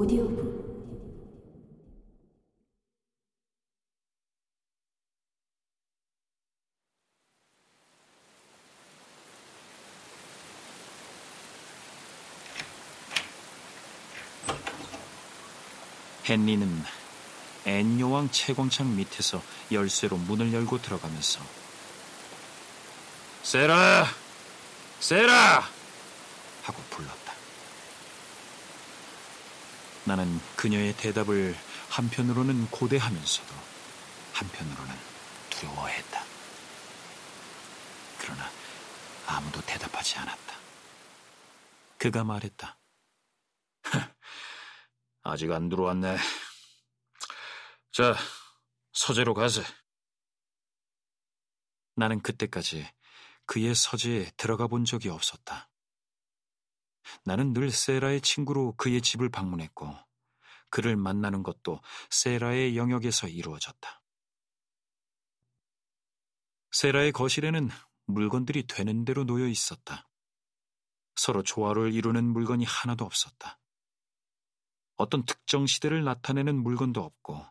오디오북 헨리는 앤요왕 채광창 밑에서 열쇠로 문을 열고 들어가면서 세라! 세라! 하고 불렀다. 나는 그녀의 대답을 한편으로는 고대하면서도 한편으로는 두려워했다. 그러나 아무도 대답하지 않았다. 그가 말했다. 아직 안 들어왔네. 자, 서재로 가세. 나는 그때까지 그의 서재에 들어가 본 적이 없었다. 나는 늘 세라의 친구로 그의 집을 방문했고, 그를 만나는 것도 세라의 영역에서 이루어졌다. 세라의 거실에는 물건들이 되는 대로 놓여 있었다. 서로 조화를 이루는 물건이 하나도 없었다. 어떤 특정 시대를 나타내는 물건도 없고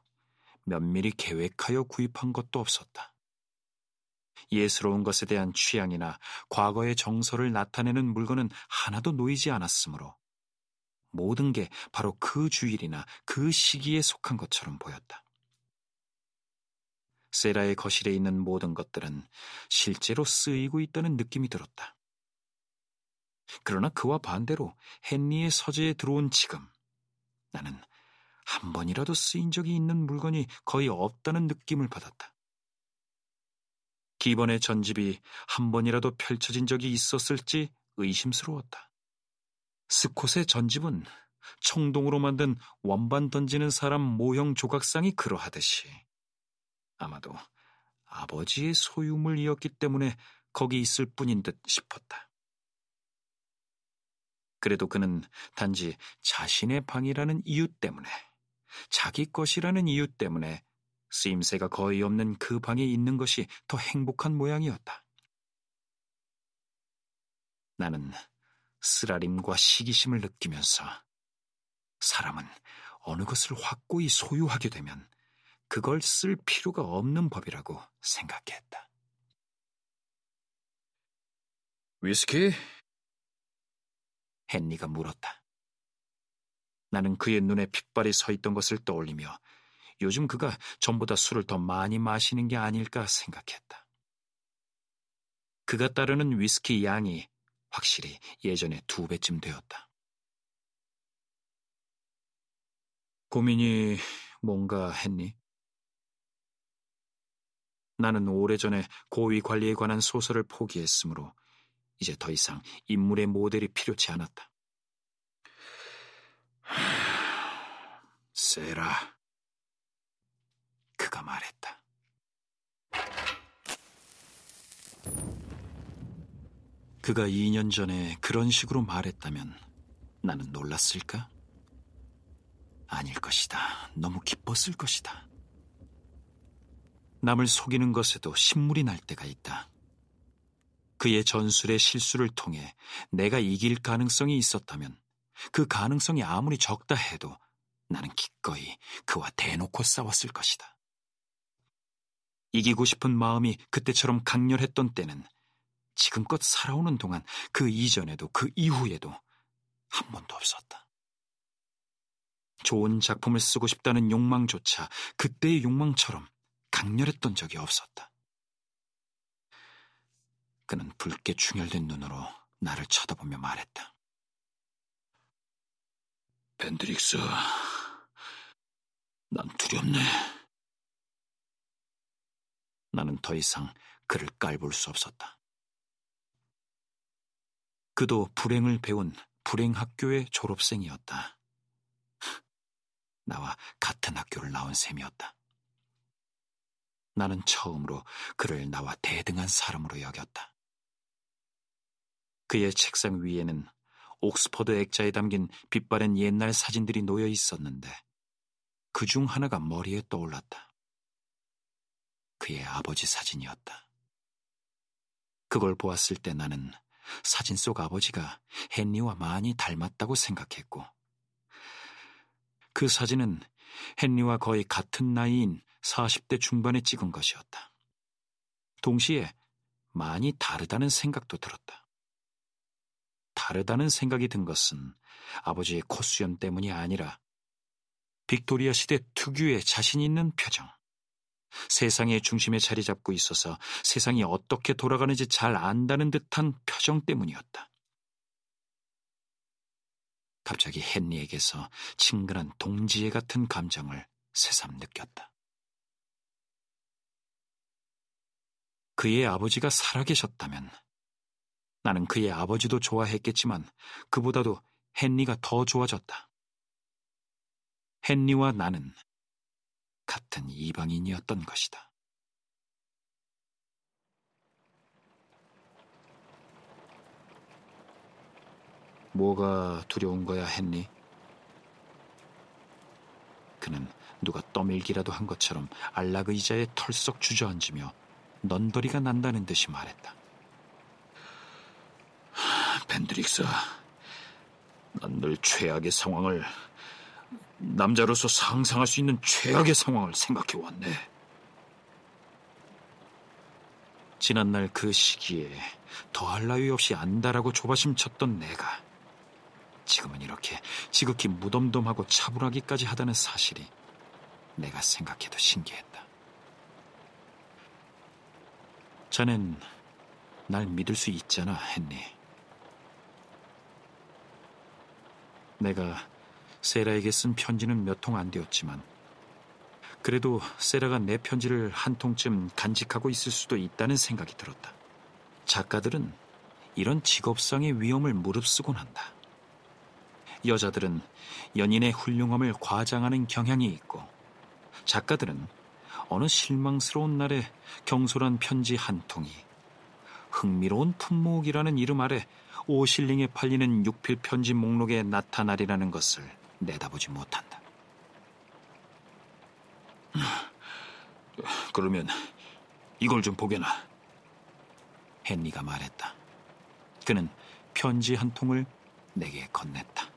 면밀히 계획하여 구입한 것도 없었다. 예스러운 것에 대한 취향이나 과거의 정서를 나타내는 물건은 하나도 놓이지 않았으므로 모든 게 바로 그 주일이나 그 시기에 속한 것처럼 보였다. 세라의 거실에 있는 모든 것들은 실제로 쓰이고 있다는 느낌이 들었다. 그러나 그와 반대로 헨리의 서재에 들어온 지금 나는 한 번이라도 쓰인 적이 있는 물건이 거의 없다는 느낌을 받았다. 기본의 전집이 한 번이라도 펼쳐진 적이 있었을지 의심스러웠다. 스콧의 전집은 청동으로 만든 원반 던지는 사람 모형 조각상이 그러하듯이 아마도 아버지의 소유물이었기 때문에 거기 있을 뿐인 듯 싶었다. 그래도 그는 단지 자신의 방이라는 이유 때문에, 자기 것이라는 이유 때문에 쓰임새가 거의 없는 그 방에 있는 것이 더 행복한 모양이었다. 나는 쓰라림과 시기심을 느끼면서 사람은 어느 것을 확고히 소유하게 되면 그걸 쓸 필요가 없는 법이라고 생각했다. 위스키? 헨리가 물었다. 나는 그의 눈에 핏발이 서 있던 것을 떠올리며 요즘 그가 전보다 술을 더 많이 마시는 게 아닐까 생각했다. 그가 따르는 위스키 양이 확실히 예전에 두 배쯤 되었다. 고민이 뭔가 했니? 나는 오래전에 고위 관리에 관한 소설을 포기했으므로 이제 더 이상 인물의 모델이 필요치 않았다. 세라. 그가 말했다. 그가 2년 전에 그런 식으로 말했다면 나는 놀랐을까? 아닐 것이다. 너무 기뻤을 것이다. 남을 속이는 것에도 신물이 날 때가 있다. 그의 전술의 실수를 통해 내가 이길 가능성이 있었다면 그 가능성이 아무리 적다 해도 나는 기꺼이 그와 대놓고 싸웠을 것이다. 이기고 싶은 마음이 그때처럼 강렬했던 때는 지금껏 살아오는 동안 그 이전에도 그 이후에도 한 번도 없었다. 좋은 작품을 쓰고 싶다는 욕망조차 그때의 욕망처럼 강렬했던 적이 없었다. 그는 붉게 충혈된 눈으로 나를 쳐다보며 말했다. 벤드릭스, 난 두렵네. 나는 더 이상 그를 깔볼 수 없었다. 그도 불행을 배운 불행 학교의 졸업생이었다. 나와 같은 학교를 나온 셈이었다. 나는 처음으로 그를 나와 대등한 사람으로 여겼다. 그의 책상 위에는 옥스퍼드 액자에 담긴 빛바랜 옛날 사진들이 놓여 있었는데 그 중 하나가 머리에 떠올랐다. 그의 아버지 사진이었다. 그걸 보았을 때 나는 사진 속 아버지가 헨리와 많이 닮았다고 생각했고 그 사진은 헨리와 거의 같은 나이인 40대 중반에 찍은 것이었다. 동시에 많이 다르다는 생각도 들었다. 다르다는 생각이 든 것은 아버지의 코수염 때문이 아니라 빅토리아 시대 특유의 자신 있는 표정. 세상의 중심에 자리 잡고 있어서 세상이 어떻게 돌아가는지 잘 안다는 듯한 표정 때문이었다. 갑자기 헨리에게서 친근한 동지애 같은 감정을 새삼 느꼈다. 그의 아버지가 살아계셨다면 나는 그의 아버지도 좋아했겠지만 그보다도 헨리가 더 좋아졌다. 헨리와 나는 같은 이방인이었던 것이다. 뭐가 두려운 거야, 헨리? 그는 누가 떠밀기라도 한 것처럼 안락 의자에 털썩 주저앉으며 넌더리가 난다는 듯이 말했다. 벤드릭스, 난 늘 최악의 상황을 남자로서 상상할 수 있는 최악의 상황을 생각해 왔네. 지난날 그 시기에 더할 나위 없이 안다라고 조바심 쳤던 내가 지금은 이렇게 지극히 무덤덤하고 차분하기까지 하다는 사실이 내가 생각해도 신기했다. 자넨 날 믿을 수 있잖아, 헨리. 내가 세라에게 쓴 편지는 몇 통 안 되었지만 그래도 세라가 내 편지를 한 통쯤 간직하고 있을 수도 있다는 생각이 들었다. 작가들은 이런 직업상의 위험을 무릅쓰곤 한다. 여자들은 연인의 훌륭함을 과장하는 경향이 있고 작가들은 어느 실망스러운 날에 경솔한 편지 한 통이 흥미로운 품목이라는 이름 아래 오실링에 팔리는 육필 편지 목록에 나타나리라는 것을 내다보지 못한다. 그러면 이걸 좀 보게나. 헨리가 말했다. 그는 편지 한 통을 내게 건넸다.